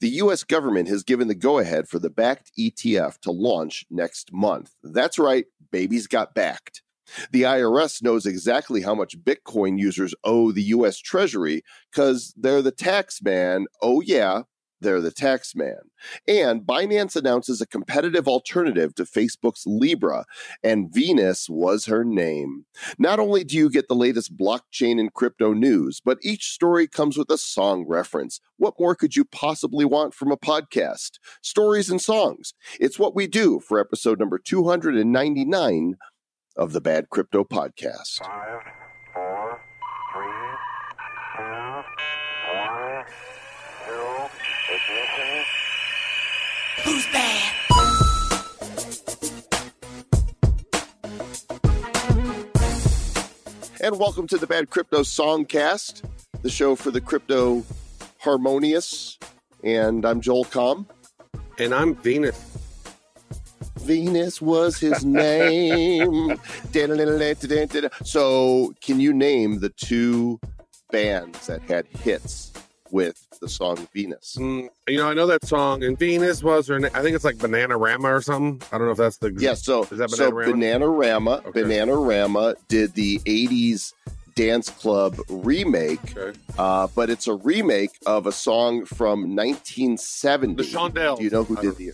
The US government has given the go ahead for the Bakkt ETF to launch next month. That's right, babies got Bakkt. The IRS knows exactly how much Bitcoin users owe the US Treasury because they're the tax man. Oh, yeah, they're the tax man. And Binance announces a competitive alternative to Facebook's Libra, and Venus was her name. Not only do you get the latest blockchain and crypto news, but each story comes with a song reference. What more could you possibly want from a podcast? Stories and songs. It's what we do for episode number 299 of the Bad Crypto Podcast. Five, And welcome to the Bad Crypto Songcast, the show for the crypto harmonious. And I'm Joel Comm. And I'm Venus. Venus was his name. so, can you name the two bands that had hits with the song Venus? Mm, you know, I know that song, and Venus was her. Na- I think it's like Bananarama or something. I don't know if that's the. Yeah, so, Is that so Bananarama? Bananarama, Okay. Bananarama did the 80s dance club remake, Okay. uh, but it's a remake of a song from 1970. The Shondells. Do you know who did the?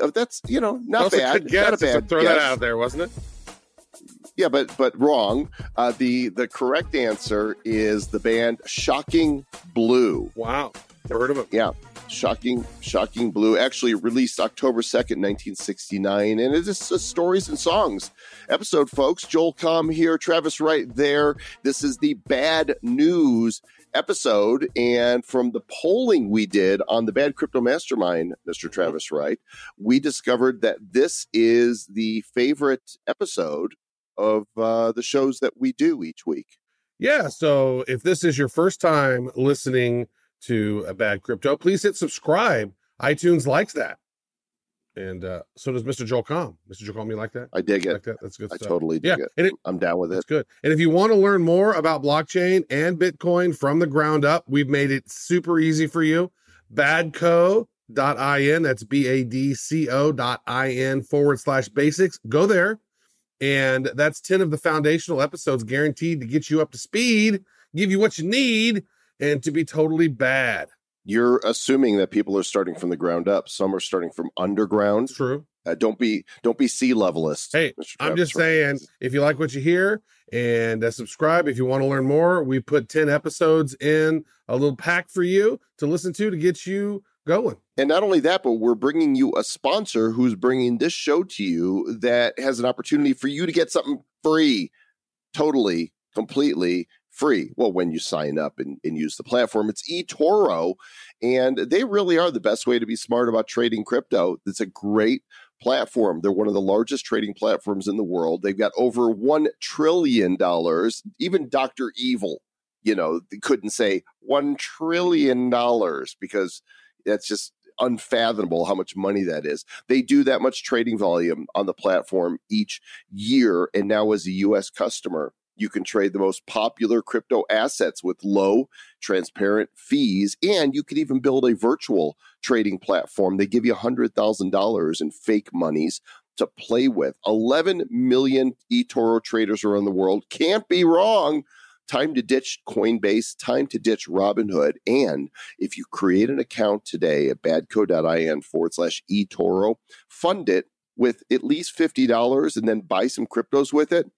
Uh, that's you know not a bad. good guess. Not a bad throw guess. that out there, wasn't it? Yeah, but but wrong. Uh, the the correct answer is the band Shocking Blue. Wow. Never heard of it. Yeah, Shocking Shocking Blue actually released October second, nineteen sixty nine, and it is a stories and songs episode, folks. Joel Comm here, Travis Wright there. This is the bad news episode, and from the polling we did on the Bad Crypto Mastermind, Mister Travis Wright, we discovered that this is the favorite episode of uh, the shows that we do each week. Yeah. So if this is your first time listening to a bad crypto, please hit subscribe. iTunes likes that. And uh, so does Mr. Joel Comm. Mr. Joel Comm, you like that? I dig it. like that? That's good I stuff. totally yeah. dig it. And it, I'm down with it. That's good. And if you want to learn more about blockchain and Bitcoin from the ground up, we've made it super easy for you. Badco.in, that's B A D C O dot I N forward slash basics. Go there. And that's 10 of the foundational episodes guaranteed to get you up to speed, give you what you need, and to be totally bad. You're assuming that people are starting from the ground up. Some are starting from underground. True. Uh, don't be don't be sea levelist. Hey, I'm just saying, if you like what you hear and uh, subscribe, if you want to learn more, we put 10 episodes in a little pack for you to listen to to get you going. And not only that, but we're bringing you a sponsor who's bringing this show to you that has an opportunity for you to get something free, totally, completely free. Well, when you sign up and, and use the platform, it's eToro, and they really are the best way to be smart about trading crypto. It's a great platform. They're one of the largest trading platforms in the world. They've got over $1 trillion. Even Dr. Evil, you know, couldn't say $1 trillion because that's just unfathomable how much money that is. They do that much trading volume on the platform each year. And now, as a US customer, you can trade the most popular crypto assets with low, transparent fees. And you can even build a virtual trading platform. They give you $100,000 in fake monies to play with. 11 million eToro traders around the world. Can't be wrong. Time to ditch Coinbase, time to ditch Robinhood. And if you create an account today at badco.in forward slash eToro, fund it with at least $50 and then buy some cryptos with it,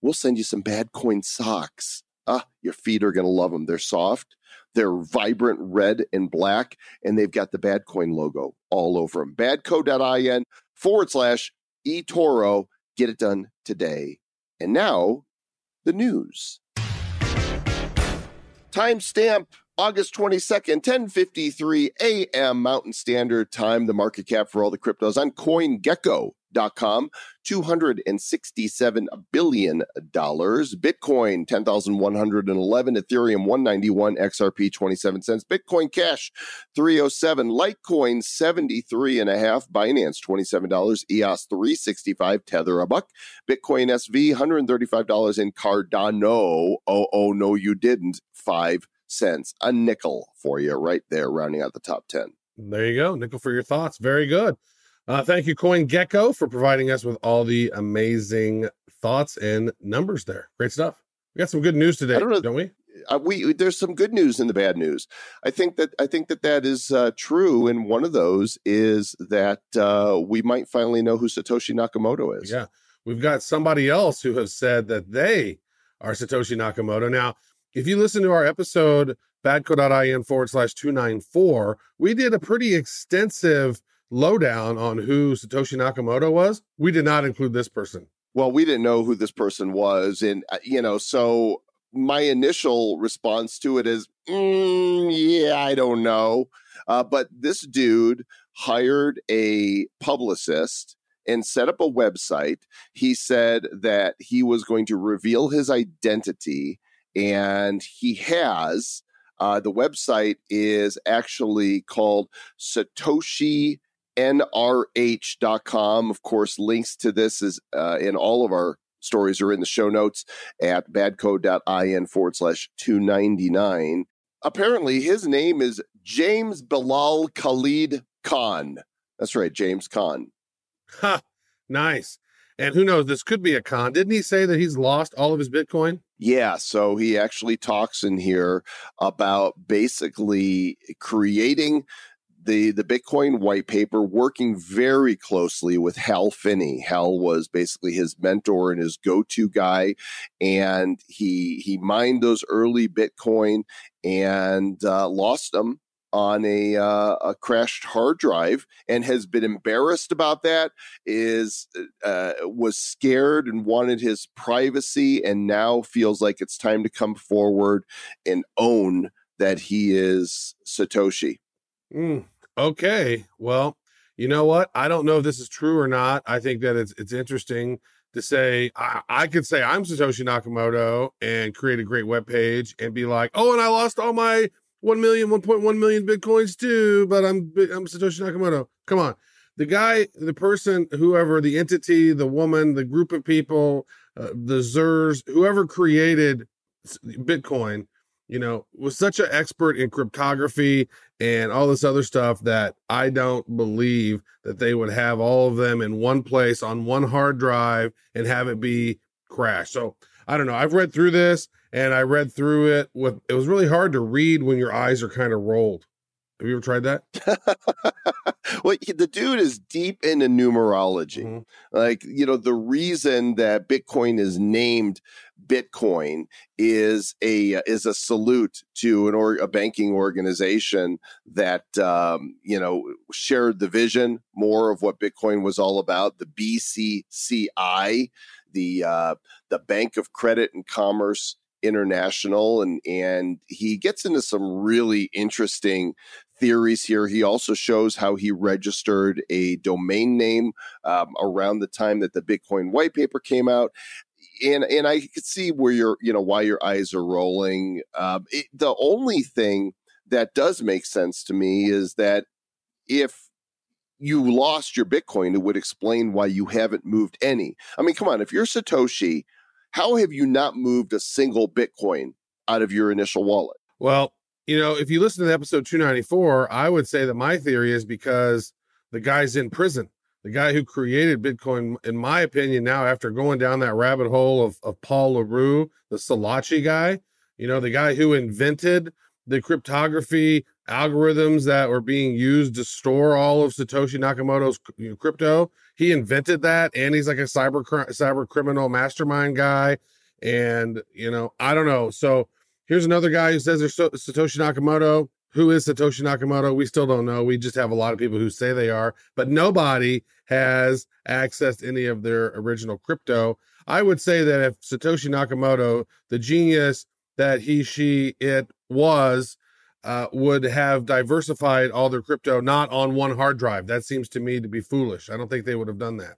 we'll send you some bad coin socks. Ah, your feet are going to love them. They're soft, they're vibrant red and black, and they've got the bad coin logo all over them. Badco.in forward slash eToro. Get it done today. And now, the news. Timestamp August 22nd, 10:53 a.m. Mountain Standard Time. The market cap for all the cryptos on CoinGecko.com, 267 billion dollars. Bitcoin 10,111, Ethereum 191, XRP 27 cents, Bitcoin Cash 307, Litecoin 73 and a half, Binance $27, EOS 365, Tether a buck, Bitcoin SV $135 in Cardano. Oh oh no you didn't. 5 cents, a nickel for you right there, rounding out the top 10. There you go. Nickel for your thoughts. Very good. Uh, thank you, CoinGecko, for providing us with all the amazing thoughts and numbers there. Great stuff. We got some good news today, don't don't we? uh, we there's some good news and the bad news. I think that I think that that is uh, true, and one of those is that uh, we might finally know who Satoshi Nakamoto is. Yeah. We've got somebody else who has said that they are Satoshi Nakamoto. Now, if you listen to our episode, badco.in forward slash 294, we did a pretty extensive lowdown on who Satoshi Nakamoto was. We did not include this person. Well, we didn't know who this person was, and uh, you know, so my initial response to it is, mm, yeah, I don't know. Uh, but this dude hired a publicist and set up a website. He said that he was going to reveal his identity, and he has. Uh, the website is actually called Satoshi nrh.com. Of course, links to this is uh, in all of our stories are in the show notes at badco.in forward slash 299. Apparently, his name is James Bilal Khalid Khan. That's right, James Khan. Ha, nice. And who knows, this could be a con. Didn't he say that he's lost all of his Bitcoin? Yeah, so he actually talks in here about basically creating the the Bitcoin white paper, working very closely with Hal Finney. Hal was basically his mentor and his go-to guy, and he he mined those early Bitcoin and uh, lost them on a uh, a crashed hard drive and has been embarrassed about that is uh, was scared and wanted his privacy and now feels like it's time to come forward and own that he is Satoshi. Mm, okay. Well, you know what? I don't know if this is true or not. I think that it's it's interesting to say I, I could say I'm Satoshi Nakamoto and create a great web page and be like, oh, and I lost all my 1 million, 1.1 million bitcoins too, but I'm I'm Satoshi Nakamoto. Come on. The guy, the person, whoever, the entity, the woman, the group of people, uh, the Zers, whoever created Bitcoin, you know, was such an expert in cryptography and all this other stuff that I don't believe that they would have all of them in one place on one hard drive and have it be crashed. So I don't know. I've read through this and I read through it with it was really hard to read when your eyes are kind of rolled. Have you ever tried that? well, the dude is deep into numerology. Mhm. Like, you know, the reason that Bitcoin is named Bitcoin is a is a salute to an or a banking organization that um, you know shared the vision more of what Bitcoin was all about. The BCCI, the uh, the Bank of Credit and Commerce International, and and he gets into some really interesting theories here. He also shows how he registered a domain name um, around the time that the Bitcoin white paper came out. And and I could see where your you know why your eyes are rolling. Um, it, the only thing that does make sense to me is that if you lost your Bitcoin, it would explain why you haven't moved any. I mean, come on, if you're Satoshi, how have you not moved a single Bitcoin out of your initial wallet? Well, you know, if you listen to the episode 294, I would say that my theory is because the guy's in prison. The guy who created Bitcoin, in my opinion, now after going down that rabbit hole of, of Paul Le Roux, the Solotshi guy, you know, the guy who invented the cryptography algorithms that were being used to store all of Satoshi Nakamoto's crypto. He invented that, and he's like a cyber cyber criminal mastermind guy. And you know, I don't know. So here's another guy who says they're Satoshi Nakamoto. Who is Satoshi Nakamoto? We still don't know. We just have a lot of people who say they are, but nobody has accessed any of their original crypto. I would say that if Satoshi Nakamoto, the genius that he, she, it was, uh, would have diversified all their crypto not on one hard drive. That seems to me to be foolish. I don't think they would have done that.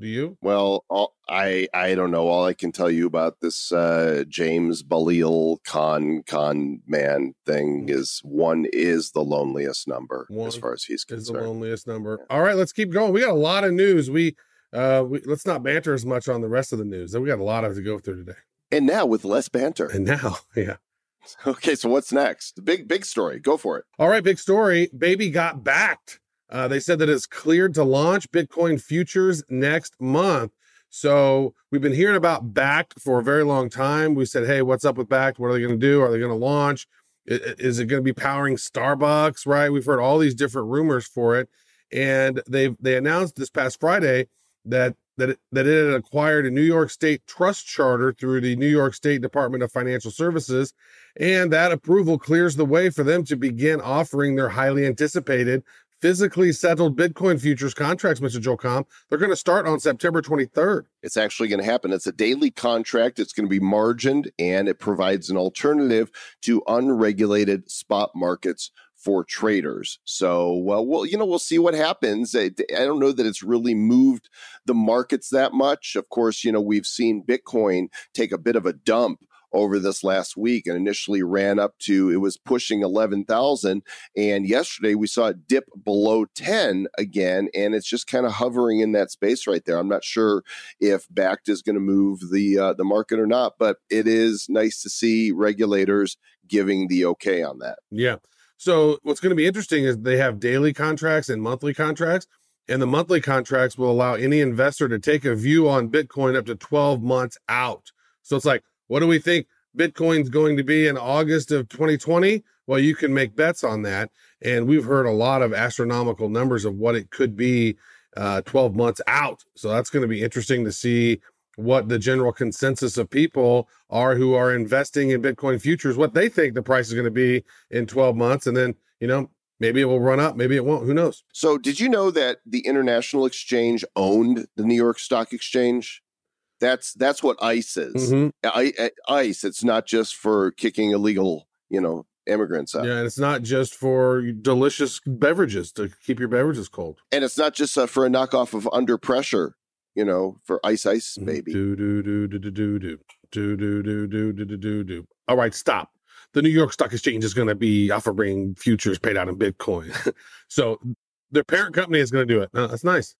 Do you? Well, all, I I don't know. All I can tell you about this uh, James Bilal Khan Khan man thing is one is the loneliest number One as far as he's concerned. Is the loneliest number. All right, let's keep going. We got a lot of news. We uh we, let's not banter as much on the rest of the news. We got a lot of to go through today. And now with less banter, And now, yeah. Okay, so what's next? Big big story. Go for it. All right, big story. Baby got Bakkt. Uh, they said that it's cleared to launch Bitcoin futures next month. So we've been hearing about Bakkt for a very long time. We said, hey, what's up with Bakkt? What are they going to do? Are they going to launch? Is it going to be powering Starbucks? Right? We've heard all these different rumors for it, and they they announced this past Friday that that it, that it had acquired a New York State trust charter through the New York State Department of Financial Services, and that approval clears the way for them to begin offering their highly anticipated physically settled Bitcoin futures contracts, Mr. Joel Comm. They're going to start on September 23rd. It's actually going to happen. It's a daily contract. It's going to be margined and it provides an alternative to unregulated spot markets for traders. So, well, well, you know, we'll see what happens. I, I don't know that it's really moved the markets that much. Of course, you know, we've seen Bitcoin take a bit of a dump over this last week and initially ran up to it was pushing 11,000 and yesterday we saw it dip below 10 again and it's just kind of hovering in that space right there. I'm not sure if Bakkt is going to move the uh, the market or not, but it is nice to see regulators giving the okay on that. Yeah. So what's going to be interesting is they have daily contracts and monthly contracts. And the monthly contracts will allow any investor to take a view on Bitcoin up to 12 months out. So it's like, what do we think Bitcoin's going to be in August of 2020? Well, you can make bets on that. And we've heard a lot of astronomical numbers of what it could be uh, 12 months out. So that's going to be interesting to see what the general consensus of people are who are investing in Bitcoin futures, what they think the price is going to be in 12 months. And then, you know, maybe it will run up, maybe it won't. Who knows? So, did you know that the International Exchange owned the New York Stock Exchange? That's that's what ICE is. Mhm. I, ICE. It's not just for kicking illegal, you know, immigrants out, Yeah, and it's not just for delicious beverages to keep your beverages cold. and it's not just uh, for a knockoff of Under Pressure, you know, for Ice Ice Baby. Do do do do do do do do do do do do do. All right, stop. The New York Stock Exchange is going to be offering futures paid out in Bitcoin. so their parent company is going to do it. Uh, that's nice.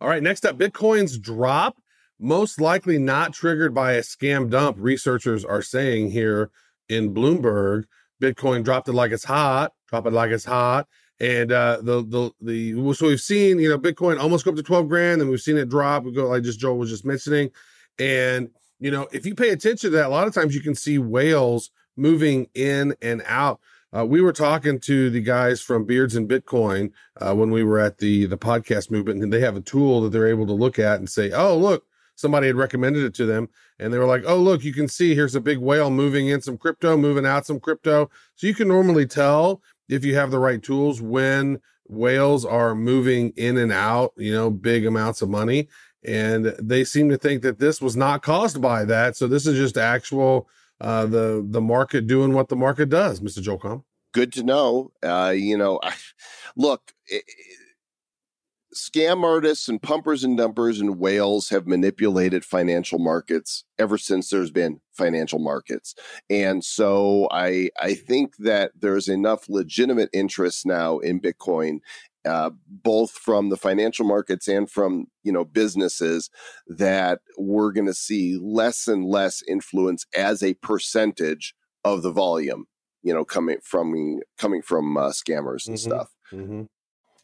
All right, next up, Bitcoin's drop, most likely not triggered by a scam dump. Researchers are saying here in Bloomberg, Bitcoin dropped it like it's hot, drop it like it's hot. And uh, the the the so we've seen you know Bitcoin almost go up to twelve grand, and we've seen it drop. We go like just Joel was just mentioning, and you know if you pay attention to that, a lot of times you can see whales moving in and out. Uh, we were talking to the guys from Beards and Bitcoin uh, when we were at the the podcast movement, and they have a tool that they're able to look at and say, "Oh, look, somebody had recommended it to them," and they were like, "Oh, look, you can see here's a big whale moving in some crypto, moving out some crypto." So you can normally tell if you have the right tools when whales are moving in and out, you know, big amounts of money. And they seem to think that this was not caused by that. So this is just actual uh the the market doing what the market does, Mr. Joel Comm. Good to know. Uh, you know, I, look, i i- scam artists and pumpers and dumpers and whales have manipulated financial markets ever since there's been financial markets. And so I I think that there's enough legitimate interest now in Bitcoin uh, both from the financial markets and from you know businesses that we're going to see less and less influence as a percentage of the volume you know coming from coming from uh, scammers and Mhm. stuff Mm-hmm.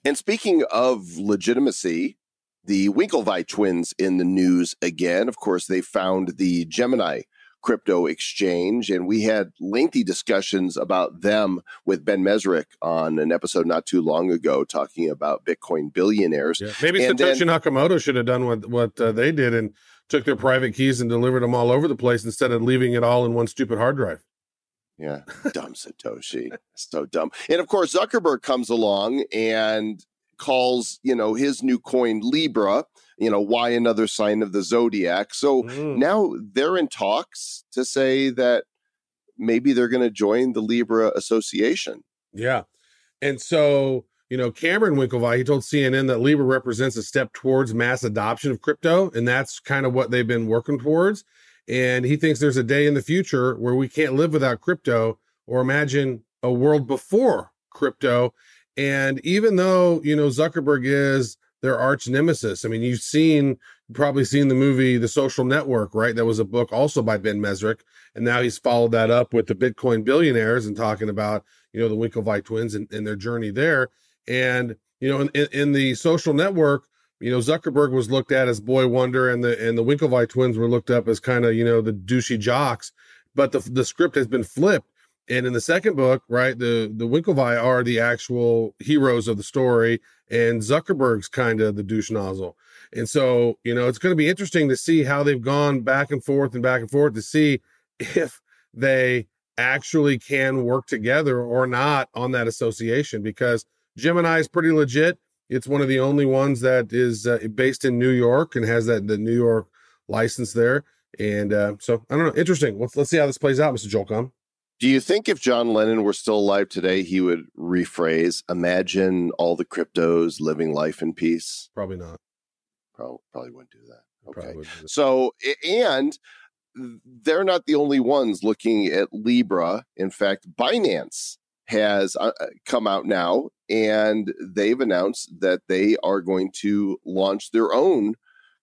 And speaking of legitimacy, the Winklevi twins in the news again. Of course, they found the Gemini crypto exchange, and we had lengthy discussions about them with Ben Mezrich on an episode not too long ago, talking about Bitcoin billionaires. Yeah. Maybe And Satoshi then- Nakamoto should have done what what uh, they did and took their private keys and delivered them all over the place instead of leaving it all in one stupid hard drive. Yeah, dumb Satoshi, so dumb. And of course, Zuckerberg comes along and calls you know his new coin Libra. You know why another sign of the zodiac. So. Mm. now they're in talks to say that maybe they're going to join the Libra Association. Yeah. And so, you know, Cameron Winklevi, he told CNN that Libra represents a step towards mass adoption of crypto. And that's kind of what they've been working towards. And he thinks there's a day in the future where we can't live without crypto or imagine a world before crypto. And even though, you know, Zuckerberg is their arch nemesis, I mean, you've seen probably seen the movie The Social Network, right? That was a book also by Ben Mezrich, and now he's followed that up with the Bitcoin billionaires and talking about you know the Winklevi twins and, and their journey there. And you know, in, in the Social Network, you know Zuckerberg was looked at as boy wonder, and the and the Winklevi twins were looked up as kind of you know the douchey jocks. But the the script has been flipped, and in the second book, right, the the Winklevi are the actual heroes of the story, and Zuckerberg's kind of the douche nozzle. And so you know it's going to be interesting to see how they've gone back and forth and back and forth to see if they actually can work together or not on that association because Gemini is pretty legit it's one of the only ones that is uh, based in New York and has that the New York license there. And uh, so I don't know. Interesting. Let's let's see how this plays out, Mr. Joel Comm. Do you think if John Lennon were still alive today, he would rephrase, imagine all the cryptos living life in peace? Probably not. Probably, probably wouldn't do that. Okay. do that. So, and they're not the only ones looking at Libra. In fact, Binance has uh, come out now and they've announced that they are going to launch their own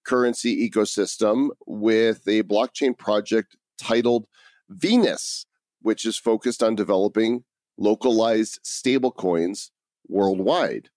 currency ecosystem with a blockchain project titled Venus, which is focused on developing localized stablecoins worldwide.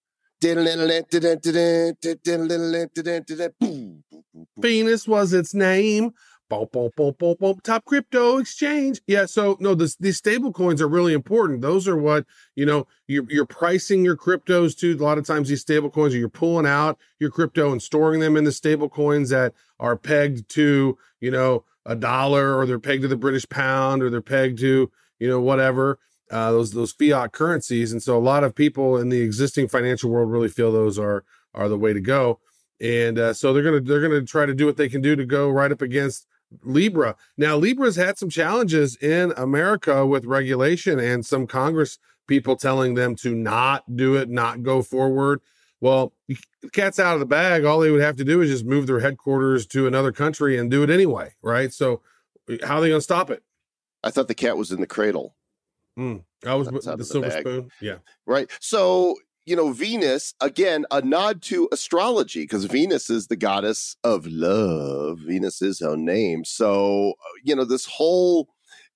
Venus was its name. Boom, boom, boom, boom, boom. Top crypto exchange. Yeah. So no, this, these stable coins are really important. Those are what, you know, you're, you're pricing your cryptos to. A lot of times these stable coins are you're pulling out your crypto and storing them in the stable coins that are pegged to, you know, a dollar or they're pegged to the British pound or they're pegged to, you know, whatever. Uh, those those fiat currencies, and so a lot of people in the existing financial world really feel those are are the way to go, and uh, so they're gonna they're gonna try to do what they can do to go right up against Libra. Now, Libra's had some challenges in America with regulation and some Congress people telling them to not do it, not go forward. Well, the cat's out of the bag. All they would have to do is just move their headquarters to another country and do it anyway, right? So, how are they going to stop it? I thought the cat was in the cradle. Mm, I was the the silver bag. spoon. Yeah. Right. So, you know, Venus, again, a nod to astrology because Venus is the goddess of love. Venus is her name. So, uh, you know, this whole.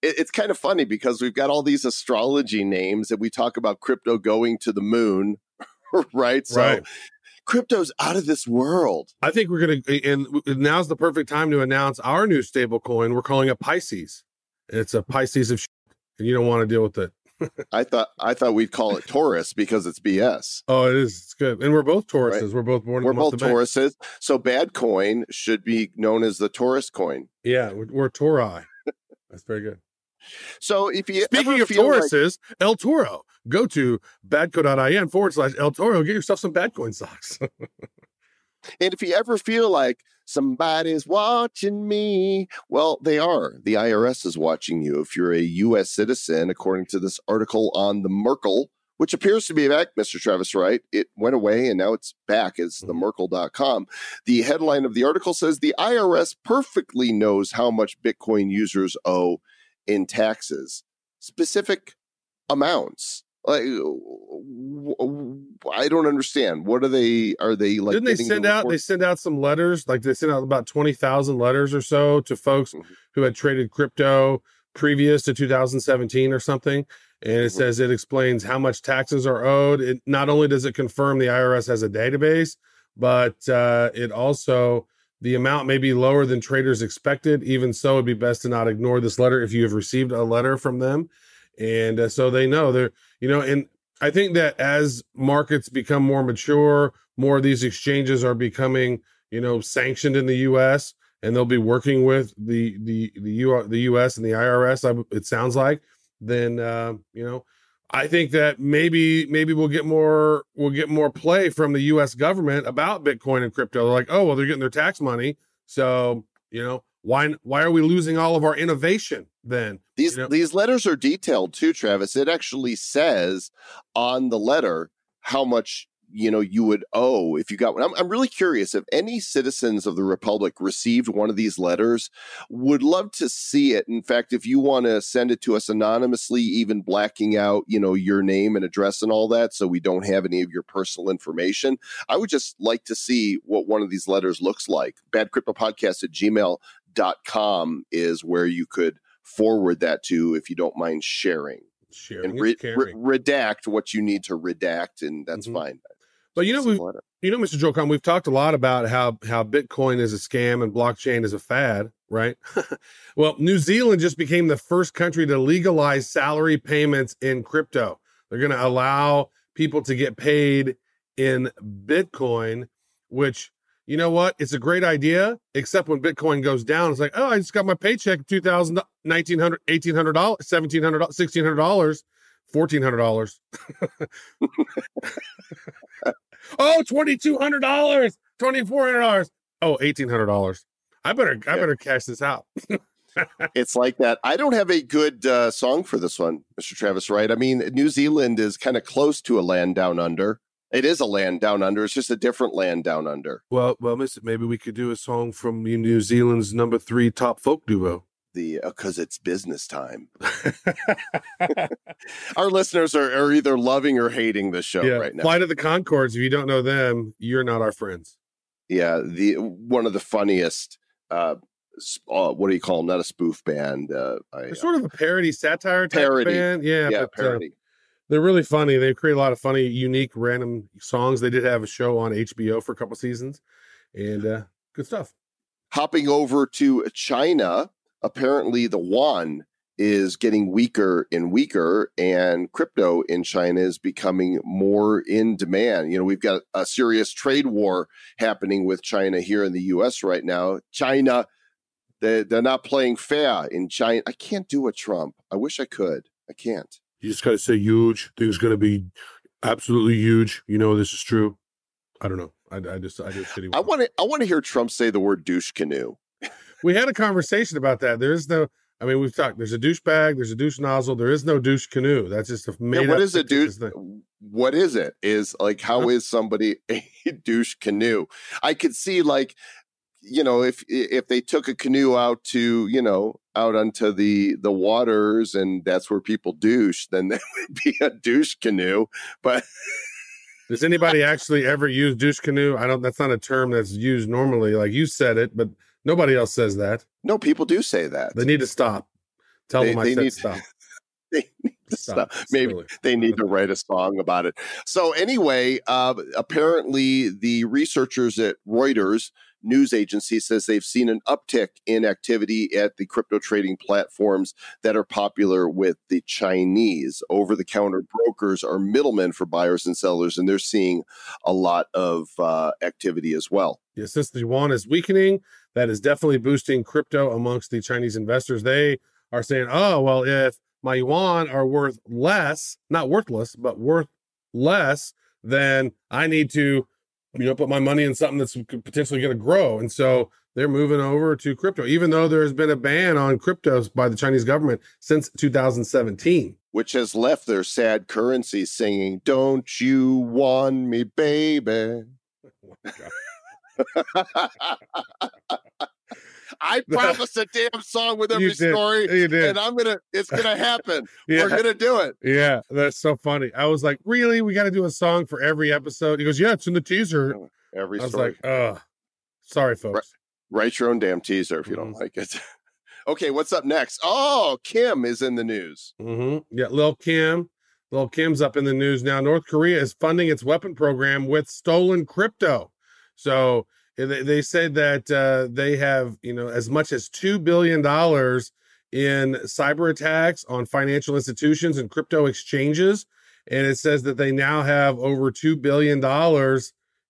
it- It's kind of funny because we've got all these astrology names and we talk about crypto going to the moon, right? So, Right. crypto's out of this world. I think we're going to, and now's the perfect time to announce our new stable coin. We're calling it Pisces. It's a Pisces of shit, and you don't want to deal with it. I thought I thought we'd call it Taurus because it's BS. Oh, it is. It's good. And we're both Tauruses. We're both born in We're both. Tauruses, so bad coin should be known as the Taurus coin. Yeah, we're, we're Tauri. That's very good. So if you Speaking of feel like- Tauruses, El Toro. Go to badco.in forward slash El Toro. Get yourself some Badcoin socks. And if you ever feel like somebody's watching me, well, they are. The IRS is watching you if you're a U.S. citizen, according to this article on the Merkle, which appears to be back, Mr. Travis Wright. It went away and now it's back. It's the mm-hmm. Merkle.com. The headline of the article says the IRS perfectly knows how much Bitcoin users owe in taxes, specific amounts. Like, w- I don't understand. What are they? Are they like? Didn't they send out? They send out some letters. Like they sent out about twenty thousand letters or so to folks Mhm. who had traded crypto previous to 2017 or something. And it Mhm. says it explains how much taxes are owed. It not only does it confirm the IRS has a database, but uh, it also the amount may be lower than traders expected. Even so, it'd be best to not ignore this letter if you have received a letter from them. And uh, so they know they're, you know, and I think that as markets become more mature, more of these exchanges are becoming, you know, sanctioned in the U.S. and they'll be working with the the the U the U.S. and the IRS. It sounds like then uh, you know, I think that maybe maybe we'll get more we'll get more play from the U.S. government about Bitcoin and crypto. They're like, oh well, they're getting their tax money, so you know why why are we losing all of our innovation then? These you know- these letters are detailed too, Travis. It actually says on the letter how much you know you would owe if you got one. I'm, I'm really curious if any citizens of the republic received one of these letters. Would love to see it. In fact, if you want to send it to us anonymously, even blacking out you know your name and address and all that, so we don't have any of your personal information. I would just like to see what one of these letters looks like. bad crypto Badcryptopodcast at gmail.com is where you could forward that to if you don't mind sharing Sharing and is re- caring. re- redact what you need to redact, and that's Mhm. fine. But you know, we you know, Mr. Joel Comm, we've talked a lot about how how Bitcoin is a scam and blockchain is a fad, right? well, New Zealand just became the first country to legalize salary payments in crypto. They're going to allow people to get paid in Bitcoin, which you know what? It's a great idea, except when Bitcoin goes down, it's like, oh, I just got my paycheck, $2,000, $1,900, $1,800, $1,700, $1,600, $1,400. oh, Oh, twenty two hundred dollars, twenty four hundred dollars. Oh, Oh, eighteen hundred dollars. I better, I better cash this out. It's like that. I don't have a good uh, song for this one, Mr. Travis Wright. I mean, New Zealand is kind of close to a land down under. It is a land down under. It's just a different land down under. Well, well, Mister, maybe we could do a song from New Zealand's number three top folk duo. The because it's business time. Our listeners are, are either loving or hating the show yeah, right now. Flight of the Conchords. If you don't know them, you're not our friends. Yeah, the one of the funniest. Uh, uh, what do you call them? Not a spoof band. Uh, I, They're sort of a parody satire type Parody. band. Yeah, yeah, but, uh, parody. They're really funny. They create a lot of funny, unique, random songs. They did have a show on HBO for a couple seasons, and uh, good stuff. hopping over to China, apparently the yuan is getting weaker and weaker, and crypto in China is becoming more in demand. You know, we've got a serious trade war happening with China here in the US right now. China, they, they're not playing fair in China. I can't do a Trump. I wish I could. I can't. You just got to say huge. Things going to be absolutely huge. You know this is true. I don't know. I, I just I just shitty. I want to. I want to hear Trump say the word douche canoe. we had a conversation about that. There is no. I mean, we've talked. There's a douche bag. There's a douche nozzle. There is no douche canoe. That's just a made Yeah, what is dude? thing. What is it? Is like how is somebody a douche canoe? I could see like you know if if they took a canoe out to you know out onto the the waters and that's where people douche, then that would be a douche canoe. But Does anybody actually ever use douche canoe? I don't. That's not a term that's used normally. Like you said it, but nobody else says that. no, people do say that. They need to stop. Tell They- them I they said need- stop. They need to Stop. stop. Maybe silly. they need to write a song about it. So anyway, uh, apparently the researchers at Reuters news agency says they've seen an uptick in activity at the crypto trading platforms that are popular with the Chinese. Over the counter brokers are middlemen for buyers and sellers, and they're seeing a lot of uh, activity as well. Yeah, since the yuan is weakening, that is definitely boosting crypto amongst the Chinese investors. They are saying, oh, well, if my yuan are worth less, not worthless, but worth less, then I need to, you know, put my money in something that's potentially going to grow. And so they're moving over to crypto, even though there's been a ban on cryptos by the Chinese government since 2017. Which has left their sad currency singing, Don't you want me, baby? Oh I promised a damn song with every story, and I'm gonna. It's gonna happen. Yeah. We're gonna do it. Yeah, that's so funny. I was like, really? We got to do a song for every episode? He goes, yeah, it's in the teaser. Every I was story. like, uh, sorry, folks. Write your own damn teaser if you don't Mhm. like it. okay, what's up next? Oh, Kim is in the news. Mm-hmm. Yeah, Lil Kim. Lil Kim's up in the news now. North Korea is funding its weapon program with stolen crypto. So they, they said that uh, they have, you know, as much as $2 billion in cyber attacks on financial institutions and crypto exchanges. And it says that they now have over $2 billion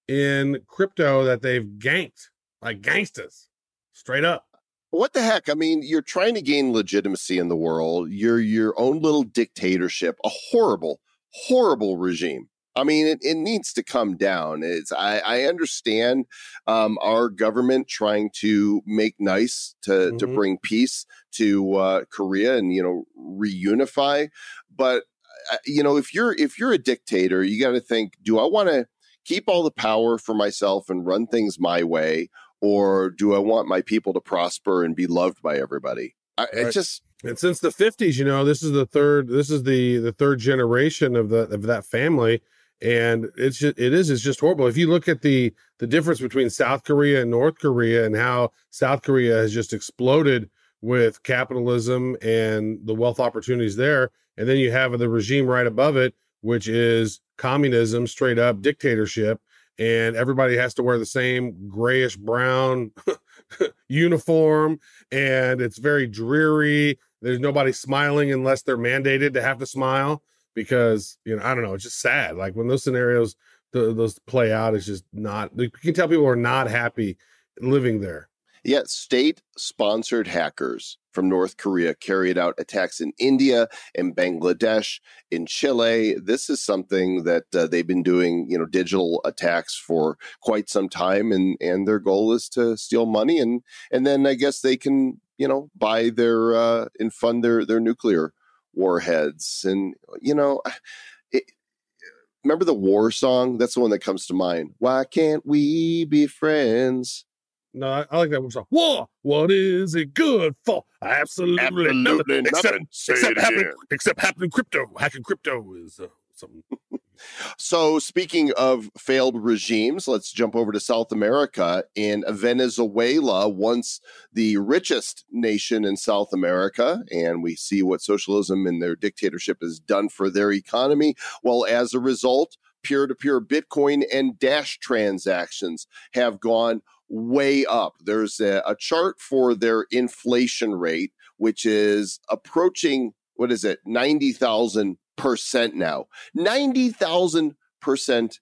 in crypto that they've ganked, like gangsters, straight up. What the heck? I mean, you're trying to gain legitimacy in the world. You're your own little dictatorship, a horrible, horrible regime. I mean, it, it needs to come down. It's I, I understand um, our government trying to make nice to to Mhm. bring peace to uh, Korea and you know reunify, but uh, you know if you're if you're a dictator, you got to think: Do I want to keep all the power for myself and run things my way, or do I want my people to prosper and be loved by everybody? I, Right. It just And since the 50s, you know, this is the third this is the the third generation of the of that family and it's just it is it's just horrible. If you look at the the difference between South Korea and North Korea and how South Korea has just exploded with capitalism and the wealth opportunities there and then you have the regime right above it which is communism, straight up dictatorship and everybody has to wear the same grayish brown uniform and it's very dreary there's nobody smiling unless they're mandated to have to smile because you know I don't know. It's just sad. Like when those scenarios th- those play out, it's just not. You can tell people are not happy living there. Yet, state sponsored hackers from North Korea carried out attacks in India and Bangladesh, in Chile. This is something that uh, they've been doing, you know, digital attacks for quite some time, and and their goal is to steal money, and and then I guess they can, you know, buy their uh, and fund their their nuclear warheads, and you know. It, Remember the war song? That's the one that comes to mind. Why can't we be friends? No, I, I like that one song. War. What is it good for? Absolutely, Absolutely nothing. Except, nothing. Say except it happening. Except happening crypto. Hacking crypto is uh, something. So, speaking of failed regimes, let's jump over to South America. In Venezuela, once the richest nation in South America, and we see what socialism and their dictatorship has done for their economy. Well, as a result, peer to peer Bitcoin and Dash transactions have gone way up. There's a, a chart for their inflation rate, which is approaching, what is it, 90,000 percent now. 90,000 percent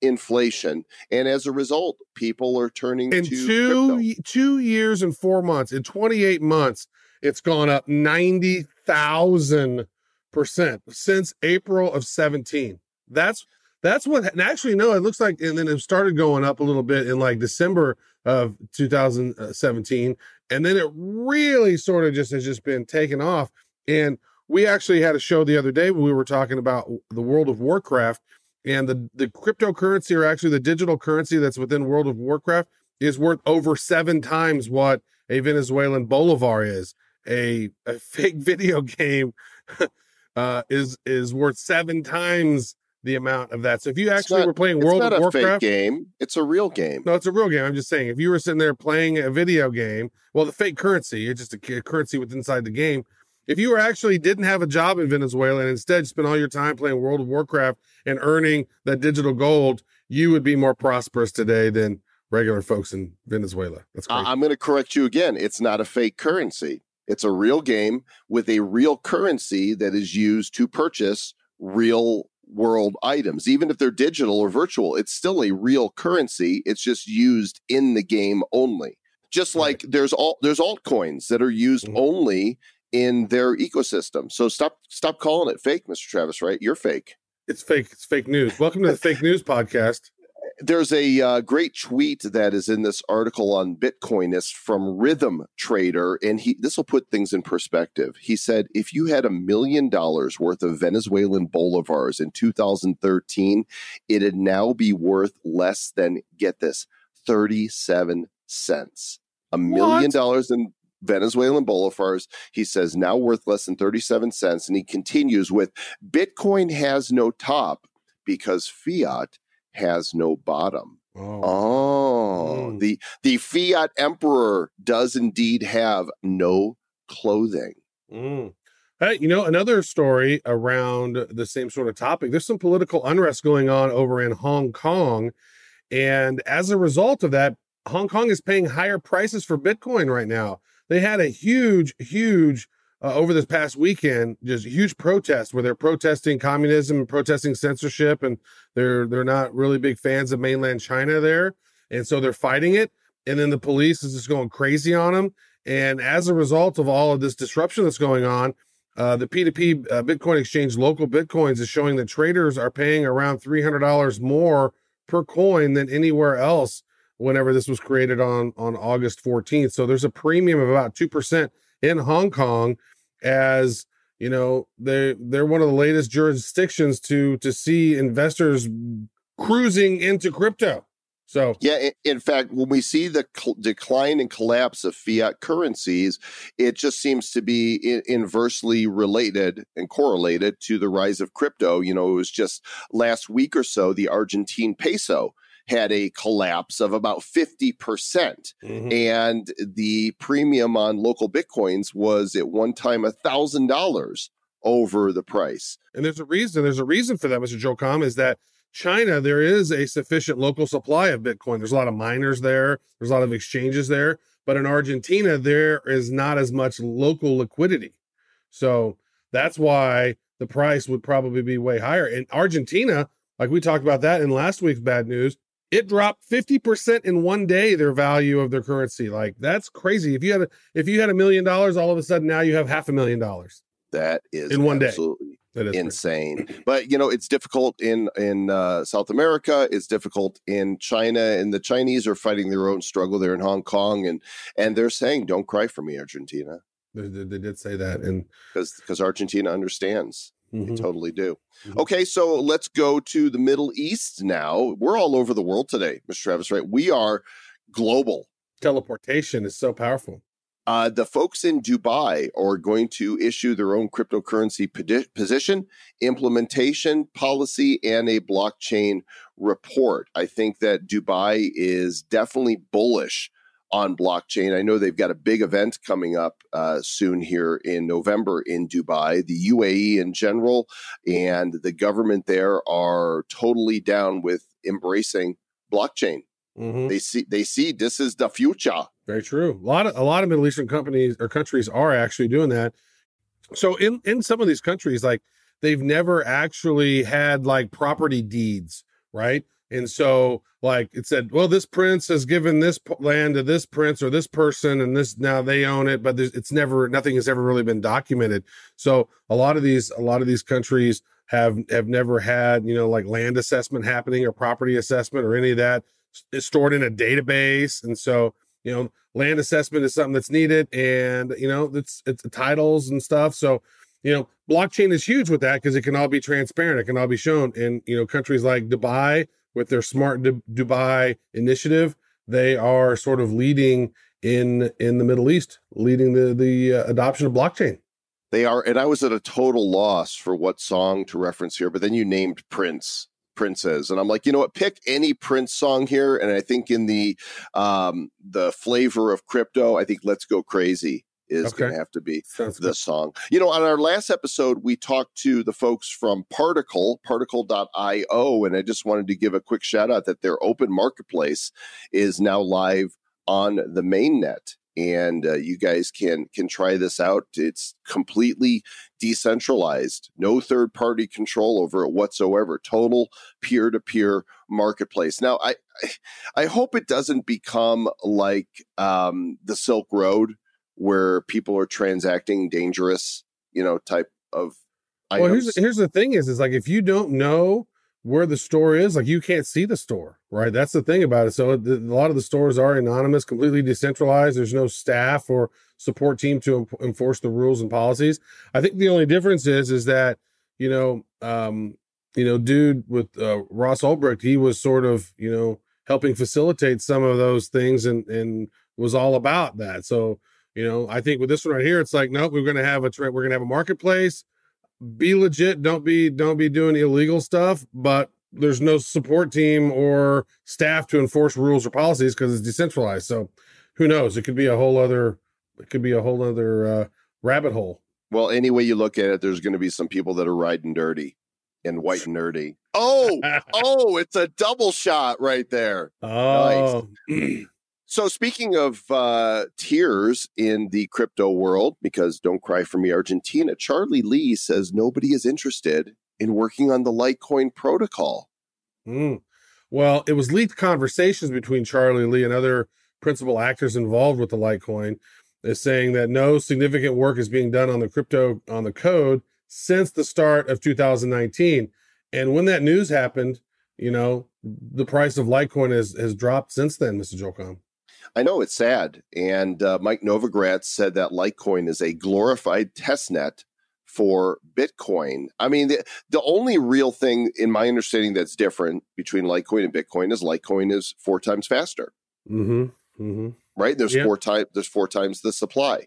inflation. And as a result, people are turning In to two crypto. two years and four months, in 28 months, it's gone up 90,000 percent since April of 17. That's that's what actually no, it looks like and then it started going up a little bit in like December of 2017. Uh, and then it really sort of just has just been taken off. And we actually had a show the other day when we were talking about the World of Warcraft and the the cryptocurrency or actually the digital currency that's within World of Warcraft is worth over seven times what a Venezuelan bolivar is. A a fake video game uh, is is worth seven times the amount of that. So if you actually not- were playing It's World not of a fake Warcraft, game. It's a real game. no, it's a real game. I'm just saying, if you were sitting there playing a video game, well, the fake currency, it's just a cu- currency within inside the game. If you were actually didn't have a job in Venezuela and instead spent all your time playing World of Warcraft and earning that digital gold, you would be more prosperous today than regular folks in Venezuela. That's crazy. I'm going to correct you again. It's not a fake currency. It's a real game with a real currency that is used to purchase real world items. Even if they're digital or virtual, it's still a real currency. It's just used in the game only. Just Right. like there's all there's altcoins that are used Mhm. only in their ecosystem. So stop stop calling it fake, Mr. Travis, right? You're fake. it's fake. It's fake news. Welcome to the fake news podcast. there's a uh, great tweet that is in this article on Bitcoinist from Rhythm Trader, and he this will put things in perspective. He said, if you had a million dollars worth of Venezuelan bolivars in 2013, it'd now be worth less than get this 37 cents. A million dollars in Venezuelan bolivars, he says, now worth less than 37 cents. And he continues with Bitcoin has no top because fiat has no bottom. Oh, Oh, Mm. the the fiat emperor does indeed have no clothing. Mm. Hey, you know, another story around the same sort of topic. There's some political unrest going on over in Hong Kong. And as a result of that, Hong Kong is paying higher prices for Bitcoin right now. They had a huge, huge, uh, over this past weekend, just huge protest where they're protesting communism and protesting censorship. And they're, they're not really big fans of mainland China there. And so they're fighting it. And then the police is just going crazy on them. And as a result of all of this disruption that's going on, uh, the P2P uh, Bitcoin exchange, LocalBitcoins, is showing that traders are paying around $300 more per coin than anywhere else whenever this was created on, on August 14th. So there's a premium of about 2% in Hong Kong as you know they they're one of the latest jurisdictions to to see investors cruising into crypto. So Yeah, in fact, when we see the cl- decline and collapse of fiat currencies, it just seems to be inversely related and correlated to the rise of crypto. You know, it was just last week or so, the Argentine peso had a collapse of about 50%. mhm. And the premium on LocalBitcoins was at one time $1,000 over the price. And there's a reason. There's a reason for that, Mr. Joe Comm, is that China, there is a sufficient local supply of Bitcoin. There's a lot of miners there, there's a lot of exchanges there. But in Argentina, there is not as much local liquidity. So that's why the price would probably be way higher. In Argentina, like we talked about that in last week's bad news, it dropped 50% in one day their value of their currency. Like that's crazy. If you had a if you had a million dollars, all of a sudden now you have half a million dollars. That is In one day. absolutely That is crazy. insane. But you know, it's difficult in in uh, South America. It's difficult in China, and the Chinese are fighting their own struggle there in Hong Kong, and and they're saying, "Don't cry for me, Argentina," They, they, they did say that, and because because Argentina understands. They mhm. totally do. Mhm. Okay, so let's go to the Middle East now. We're all over the world today, Mr. Travis. Right? We are global. teleportation is so powerful. Uh, the folks in Dubai are going to issue their own cryptocurrency podi- position, implementation policy, and a blockchain report. I think that Dubai is definitely bullish on blockchain. I know they've got a big event coming up uh, soon here in November in Dubai. The UAE in general and the government there are totally down with embracing blockchain. Mhm. They see they see this is the future. Very true. A lot of a lot of Middle Eastern companies or countries are actually doing that. So in in some of these countries, like they've never actually had like property deeds, right? And so like it said, well, this prince has given this land to this prince or this person, and this now they own it, but it's never nothing has ever really been documented. So a lot of these a lot of these countries have have never had you know like land assessment happening or property assessment or any of that s- stored in a database, and so you know land assessment is something that's needed and you know it's it's titles and stuff. So you know blockchain is huge with that because it can all be transparent. It can all be shown. And you know countries like dubai with their smart Du- dubai initiative they are sort of leading in in the middle east leading the the uh, adoption of blockchain They are, and I was at a total loss for what song to reference here, but then you named Prince, Princes, and I'm like, you know what? Pick any Prince song here, and I think in the um the flavor of crypto, I think "Let's Go Crazy" is Okay. going to have to be Sounds the good. song. You know, on our last episode, we talked to the folks from Particle, particle.io, and I just wanted to give a quick shout out that their open marketplace is now live on the mainnet. And uh, you guys can can try this out. It's completely decentralized, no third party control over it whatsoever. Total peer to peer marketplace. Now, I I hope it doesn't become like um, the Silk Road, where people are transacting dangerous, you know, type of well here's here's the thing is is like if you don't know where the store is like you can't see the store right? That's the thing about it. So the, a lot of the stores are anonymous completely decentralized. There's no staff or support team to enforce the rules and policies. I think the only difference is is that you know um you know dude with uh, ross ulbricht he was sort of you know helping facilitate some of those things and and was all about that. So you know i think with this one right here it's like nope we're gonna have a tra- we're gonna have a marketplace. Be legit don't be don't be doing illegal stuff but there's no support team or staff to enforce rules or policies because it's decentralized so who knows? It could be a whole other it could be a whole other uh, rabbit hole. Well, any way you look at it, there's going to be some people that are riding dirty and white and nerdy. Oh, oh, it's a double shot right there. oh So speaking of uh, tiers in the crypto world, because don't cry for me, Argentina, Charlie Lee says nobody is interested in working on the Litecoin protocol. Mm. Well, it was leaked conversations between Charlie Lee and other principal actors involved with the Litecoin, is saying that no significant work is being done on the crypto on the code since the start of 2019. And when that news happened, you know, the price of Litecoin has has dropped since then, Mr. Joel Comm. I know it's sad. And uh, Mike Novogratz said that Litecoin is a glorified testnet for Bitcoin. I mean, the, the only real thing in my understanding that's different between Litecoin and Bitcoin is Litecoin is four times faster, Mm-hmm. Mm-hmm. right? There's Yeah. four times there's four times the supply.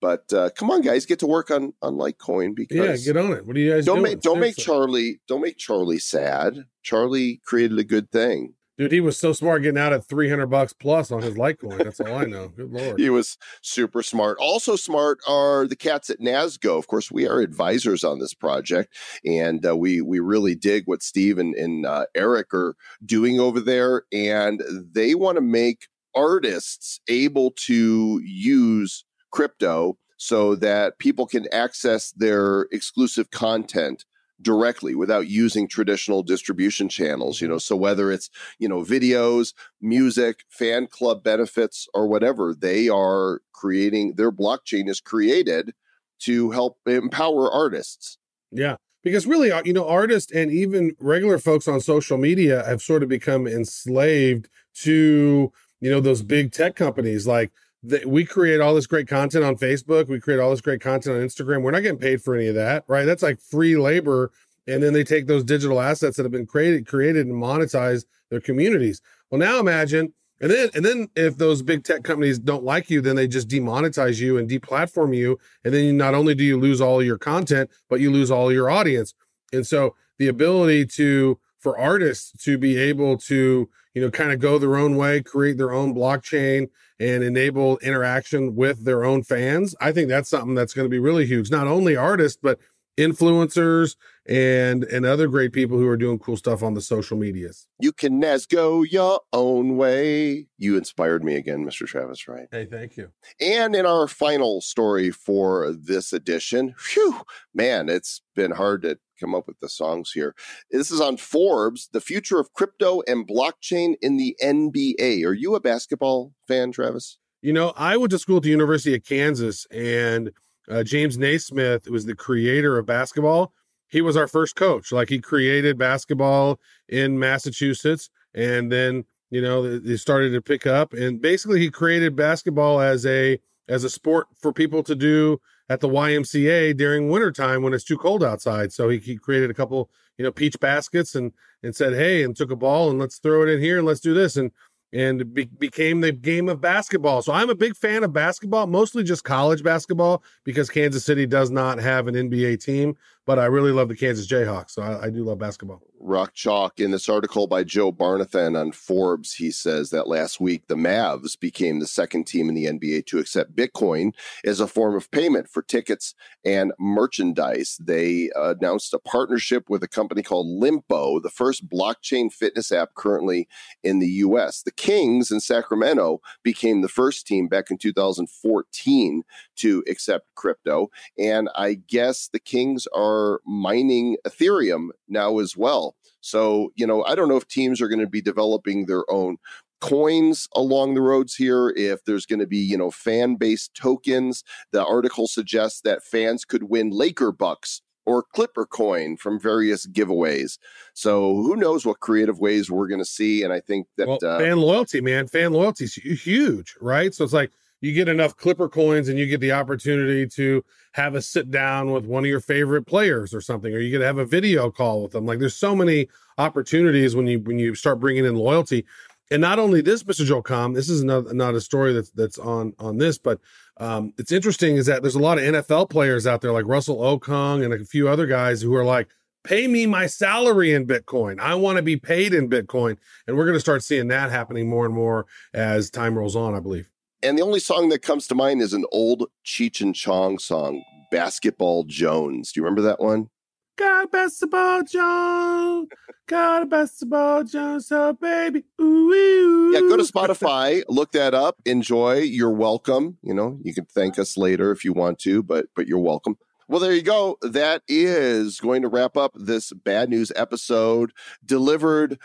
But uh, come on, guys, get to work on on Litecoin because Yeah, get on it. What are you guys don't doing? make don't make Charlie don't make Charlie sad. Charlie created a good thing. Dude, he was so smart getting out at 300 bucks plus on his Litecoin. That's all I know. Good Lord. He was super smart. Also smart are the cats at Nasgo. Of course, we are advisors on this project, and uh, we we really dig what Steve and, and uh, Eric are doing over there, and they want to make artists able to use crypto so that people can access their exclusive content directly without using traditional distribution channels you know so whether it's you know videos music fan club benefits or whatever they are creating their blockchain is created to help empower artists Yeah. Because really, uh, you know, artists and even regular folks on social media have sort of become enslaved to, you know, those big tech companies. Like the, we create all this great content on Facebook, we create all this great content on Instagram. We're not getting paid for any of that, right? That's like free labor. And then they take those digital assets that have been created, created and monetize their communities. Well, now imagine, and then and then if those big tech companies don't like you, then they just demonetize you and deplatform you and then you, not only do you lose all your content but you lose all your audience and so the ability to for artists to be able to you know kind of go their own way create their own blockchain and enable interaction with their own fans i think that's something that's going to be really huge. Not only artists but influencers and and other great people who are doing cool stuff on the social medias. You can nasgo your own way. You inspired me again mr Travis Wright hey thank you. And in our final story for this edition, whew, man, it's been hard to come up with the songs here. This is on Forbes, the future of crypto and blockchain in the NBA. Are you a basketball fan, Travis? You know, I went to school at the University of Kansas, and uh, James Naismith was the creator of basketball. He was our first coach. Like he created basketball in Massachusetts, and then you know they started to pick up. And basically, he created basketball as a as a sport for people to do at the YMCA during wintertime when it's too cold outside. So he, he created a couple, you know, peach baskets and and said, hey, and took a ball and let's throw it in here and let's do this. And and be- became the game of basketball. So I'm a big fan of basketball, mostly just college basketball because Kansas City does not have an NBA team, but I really love the Kansas Jayhawks. So I, I do love basketball. Rock Chalk. In this article by Joe Barnathan on Forbes, he says that last week the Mavs became the second team in the NBA to accept Bitcoin as a form of payment for tickets and merchandise. They announced a partnership with a company called Lympo, the first blockchain fitness app currently in the US. The Kings in Sacramento became the first team back in 2014 to accept crypto. And I guess the Kings are mining Ethereum now as well. So, you know, I don't know if teams are going to be developing their own coins along the roads here if there's going to be you know fan based tokens the article suggests that fans could win laker bucks or clipper coin from various giveaways so who knows what creative ways we're going to see and i think that well, uh, fan loyalty, man, fan loyalty is huge, right? So it's like you get enough Clipper coins and you get the opportunity to have a sit down with one of your favorite players or something, or you get to have a video call with them. Like there's so many opportunities when you when you start bringing in loyalty. And not only this, Mr. Joel Comm, this is not, not a story that's that's on on this, but um, it's interesting is that there's a lot of NFL players out there like Russell Okung and a few other guys who are like, pay me my salary in Bitcoin. I want to be paid in Bitcoin. And we're going to start seeing that happening more and more as time rolls on, I believe. And the only song that comes to mind is an old cheech and chong song basketball jones do you remember that one Got a basketball Jones. Got a basketball Jones. So baby. Ooh, ooh. yeah go to spotify look that up enjoy you're welcome you know you can thank us later if you want to but but you're welcome well there you go that is going to wrap up this bad news episode delivered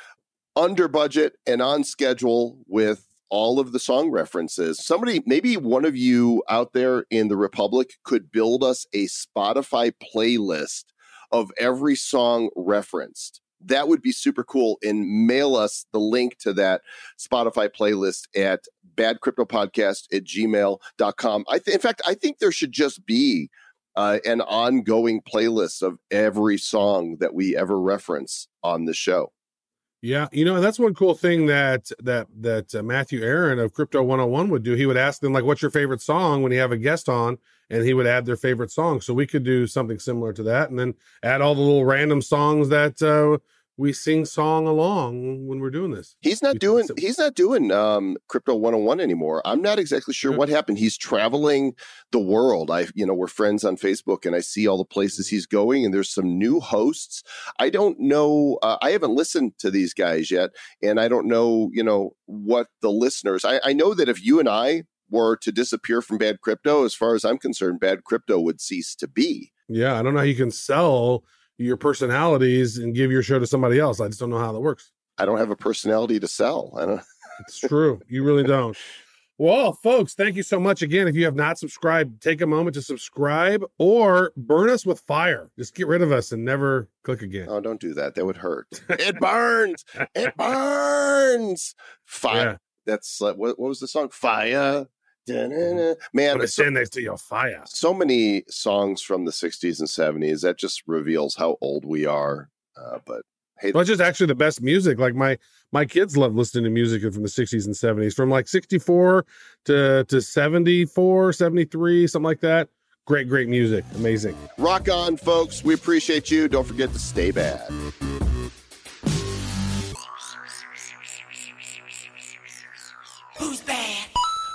under budget and on schedule with all of the song references somebody maybe one of you out there in the republic could build us a spotify playlist of every song referenced that would be super cool and mail us the link to that Spotify playlist at badcryptopodcast at gmail.com. I th- in fact, I think there should just be uh, an ongoing playlist of every song that we ever reference on the show. Yeah, you know, and that's one cool thing that that that uh, Matthew Aaron of Crypto 101 would do. He would ask them like, "What's your favorite song?" when you have a guest on, and he would add their favorite song. So we could do something similar to that, and then add all the little random songs that uh, we sing song along when we're doing this. He's not We- doing he's not doing um crypto 101 anymore. I'm not exactly sure Yeah. what happened. He's traveling the world. I you know, we're friends on Facebook and I see all the places he's going and there's some new hosts. I don't know uh, I haven't listened to these guys yet and I don't know, you know, what the listeners. I I know that if you and I were to disappear from bad crypto as far as I'm concerned, bad crypto would cease to be. Yeah, I don't know how you can sell your personalities and give your show to somebody else. I just don't know how that works. I don't have a personality to sell. I don't It's true. you really don't. Well, folks, thank you so much again. If you have not subscribed, take a moment to subscribe or burn us with fire. Just get rid of us and never click again. Oh, don't do that. That would hurt. it burns. It burns. Fire. Yeah. That's uh, what, what was the song? Fire. Da-na-na. Man, Put a so, stand next to your fire. so many songs from the 60s and 70s. That just reveals how old we are. Uh, but hey, Well, it's just actually the best music. Like my my kids love listening to music from the 60s and 70s, from like 64 to to 74, 73, something like that. Great, great music. Amazing. rock on, folks. We appreciate you. Don't forget to stay bad. Who's bad?